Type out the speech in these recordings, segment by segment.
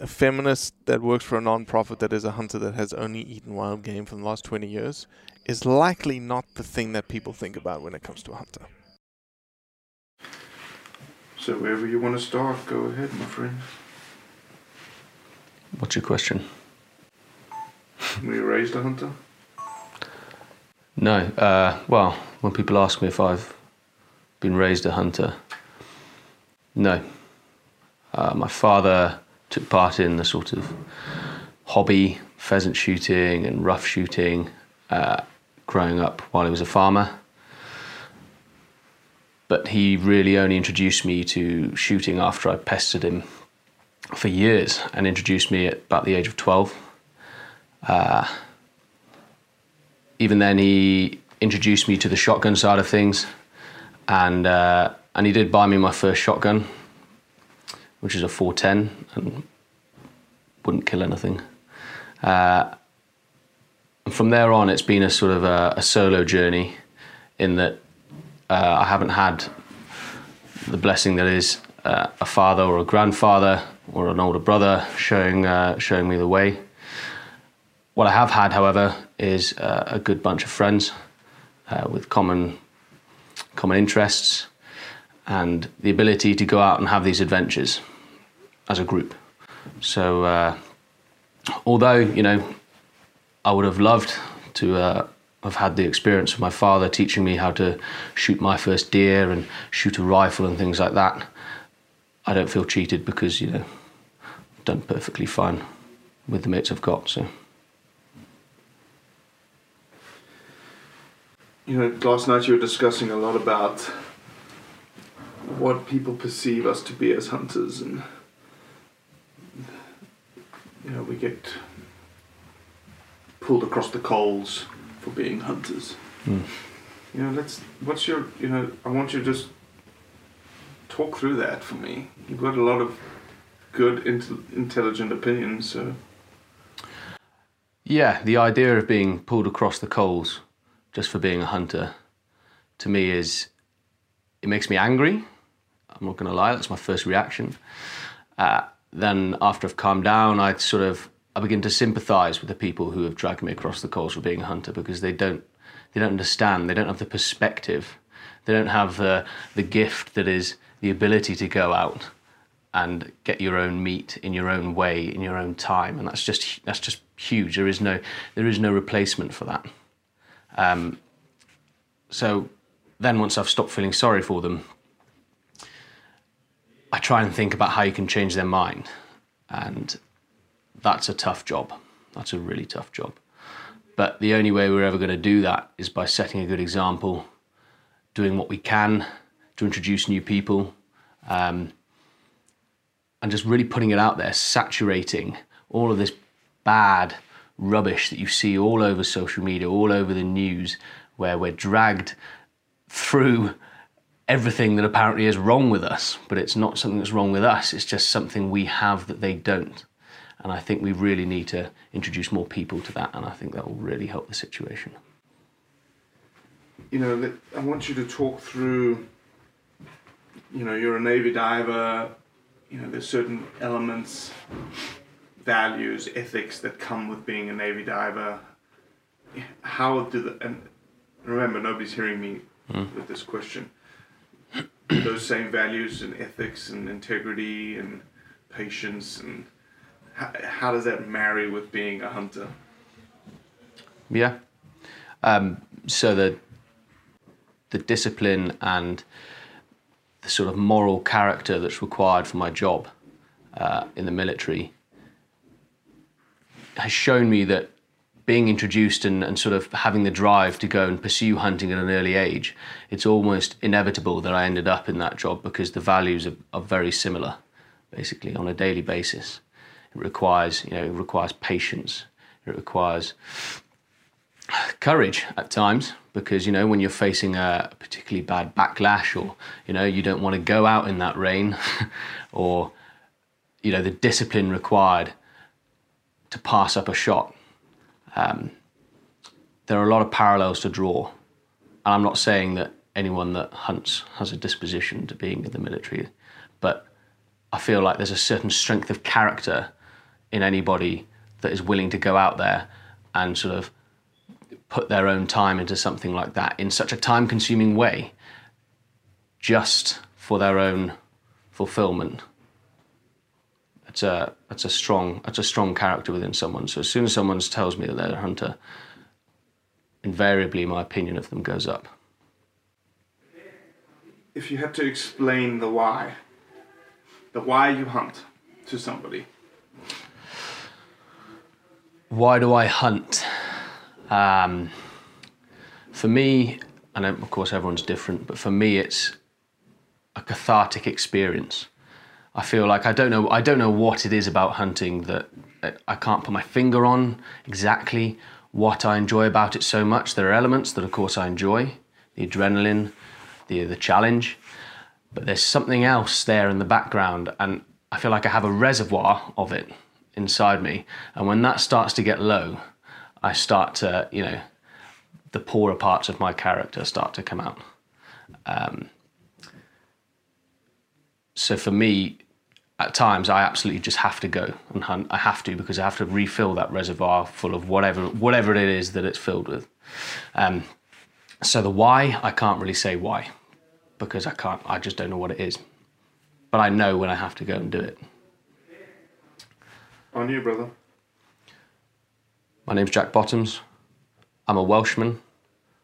a feminist that works for a non-profit that is a hunter that has only eaten wild game for the last 20 years is likely not the thing that people think about when it comes to a hunter. So wherever you want to start, go ahead, my friend. What's your question? Were you raised a hunter? No. Uh, well, when people ask me if I've been raised a hunter, no. Uh, my father took part in the sort of hobby pheasant shooting and rough shooting uh, growing up while he was a farmer. But he really only introduced me to shooting after I pestered him for years and introduced me at about the age of 12. Uh, even then, he introduced me to the shotgun side of things, and uh, and he did buy me my first shotgun, which is a 410, and wouldn't kill anything. Uh, from there on, it's been a sort of a, a solo journey, in that uh, I haven't had the blessing that is uh, a father or a grandfather or an older brother showing uh, showing me the way. What I have had, however, is uh, a good bunch of friends uh, with common common interests and the ability to go out and have these adventures as a group. So, uh, although you know, I would have loved to uh, have had the experience of my father teaching me how to shoot my first deer and shoot a rifle and things like that. I don't feel cheated because you know, I've done perfectly fine with the mates I've got. So. You know, last night you were discussing a lot about what people perceive us to be as hunters, and you know, we get pulled across the coals for being hunters. Mm. You know, let's. What's your? You know, I want you to just talk through that for me. You've got a lot of good, intel intelligent opinions, so. Yeah, the idea of being pulled across the coals just for being a hunter to me is it makes me angry. I'm not going to lie, that's my first reaction. Uh, then after I've calmed down, I sort of I begin to sympathise with the people who have dragged me across the coals for being a hunter because they don't they don't understand, they don't have the perspective They don't have the the gift that is the ability to go out and get your own meat in your own way in your own time, and that's just that's just huge. There is no there is no replacement for that. Um, so then once I've stopped feeling sorry for them, I try and think about how you can change their mind, and that's a tough job. That's a really tough job. But the only way we're ever going to do that is by setting a good example, doing what we can to introduce new people, um, and just really putting it out there, saturating all of this bad rubbish that you see all over social media, all over the news, where we're dragged through everything that apparently is wrong with us, but it's not something that's wrong with us, it's just something we have that they don't. And I think we really need to introduce more people to that, and I think that will really help the situation. You know, I want you to talk through. You know, you're a Navy diver. You know, there's certain elements, values, ethics that come with being a Navy diver. How do the and remember nobody's hearing me hmm. with this question. Those same values and ethics and integrity and patience and how, how does that marry with being a hunter? Yeah. Um, so the the discipline and the sort of moral character that's required for my job uh, in the military has shown me that being introduced and, and sort of having the drive to go and pursue hunting at an early age, it's almost inevitable that I ended up in that job because the values are, are very similar, basically on a daily basis. It requires, you know, it requires patience. It requires courage at times because you know when you're facing a particularly bad backlash or you know you don't want to go out in that rain or you know the discipline required to pass up a shot um, there are a lot of parallels to draw. And i'm not saying that anyone that hunts has a disposition to being in the military but i feel like there's a certain strength of character in anybody that is willing to go out there and sort of put their own time into something like that in such a time consuming way just for their own fulfillment it's a it's a strong it's a strong character within someone so as soon as someone tells me that they're a hunter invariably my opinion of them goes up If you had to explain the why, the why you hunt to somebody, why do I hunt? Um, for me, and of course everyone's different, but for me it's a cathartic experience. I feel like I don't know I don't know what it is about hunting that I can't put my finger on exactly what I enjoy about it so much. There are elements that of course I enjoy, the adrenaline, the the challenge, but there's something else there in the background and I feel like I have a reservoir of it inside me and when that starts to get low, I start to, you know, the poorer parts of my character start to come out. Um, so for me, at times I absolutely just have to go and hunt. I have to because I have to refill that reservoir full of whatever whatever it is that it's filled with. Um, so the why I can't really say why because I can't. I just don't know what it is. But I know when I have to go and do it. on you, brother. My name's Jack Bottoms. I'm a Welshman.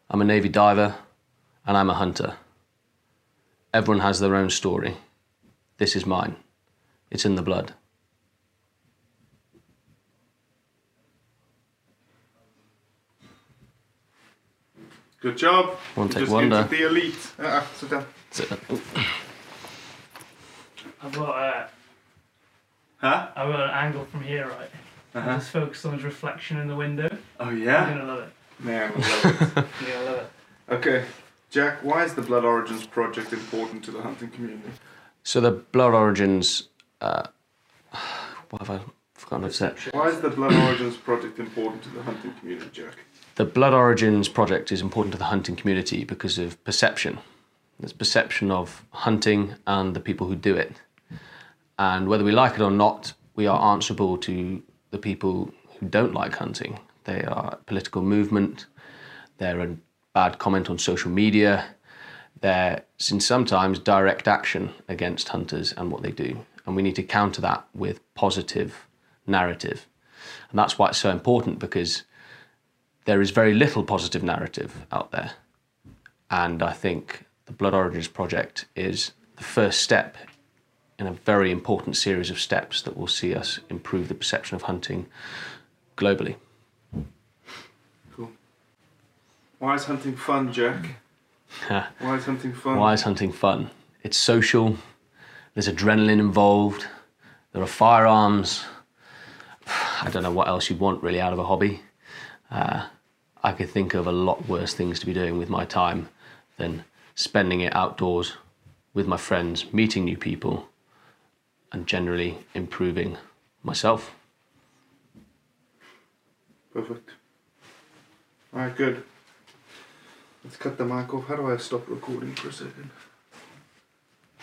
I'm a Navy diver, and I'm a hunter. Everyone has their own story. This is mine. It's in the blood. Good job. One take just wonder. the elite. Uh, sit down. So- I've got a, Huh? I've got an angle from here, right? Uh-huh. Just focus on his reflection in the window. Oh You're yeah, gonna love it. man, I love it. You're gonna love it. okay, Jack, why is the Blood Origins project important to the hunting community? So the Blood Origins. Uh, what have I forgotten to say? Why is the Blood Origins project important to the hunting community, Jack? The Blood Origins project is important to the hunting community because of perception. There's perception of hunting and the people who do it. And whether we like it or not, we are answerable to the people who don't like hunting. They are a political movement, they're a bad comment on social media, there is sometimes direct action against hunters and what they do. And we need to counter that with positive narrative. And that's why it's so important because there is very little positive narrative out there. And I think the Blood Origins project is the first step in a very important series of steps that will see us improve the perception of hunting globally. Cool. Why is hunting fun, Jack? Why is hunting fun? Why is hunting fun? It's social, there's adrenaline involved, there are firearms. I don't know what else you'd want really out of a hobby. Uh, I could think of a lot worse things to be doing with my time than spending it outdoors with my friends, meeting new people, and generally improving myself. Perfect. Alright, good. Let's cut the mic off. How do I stop recording for a second?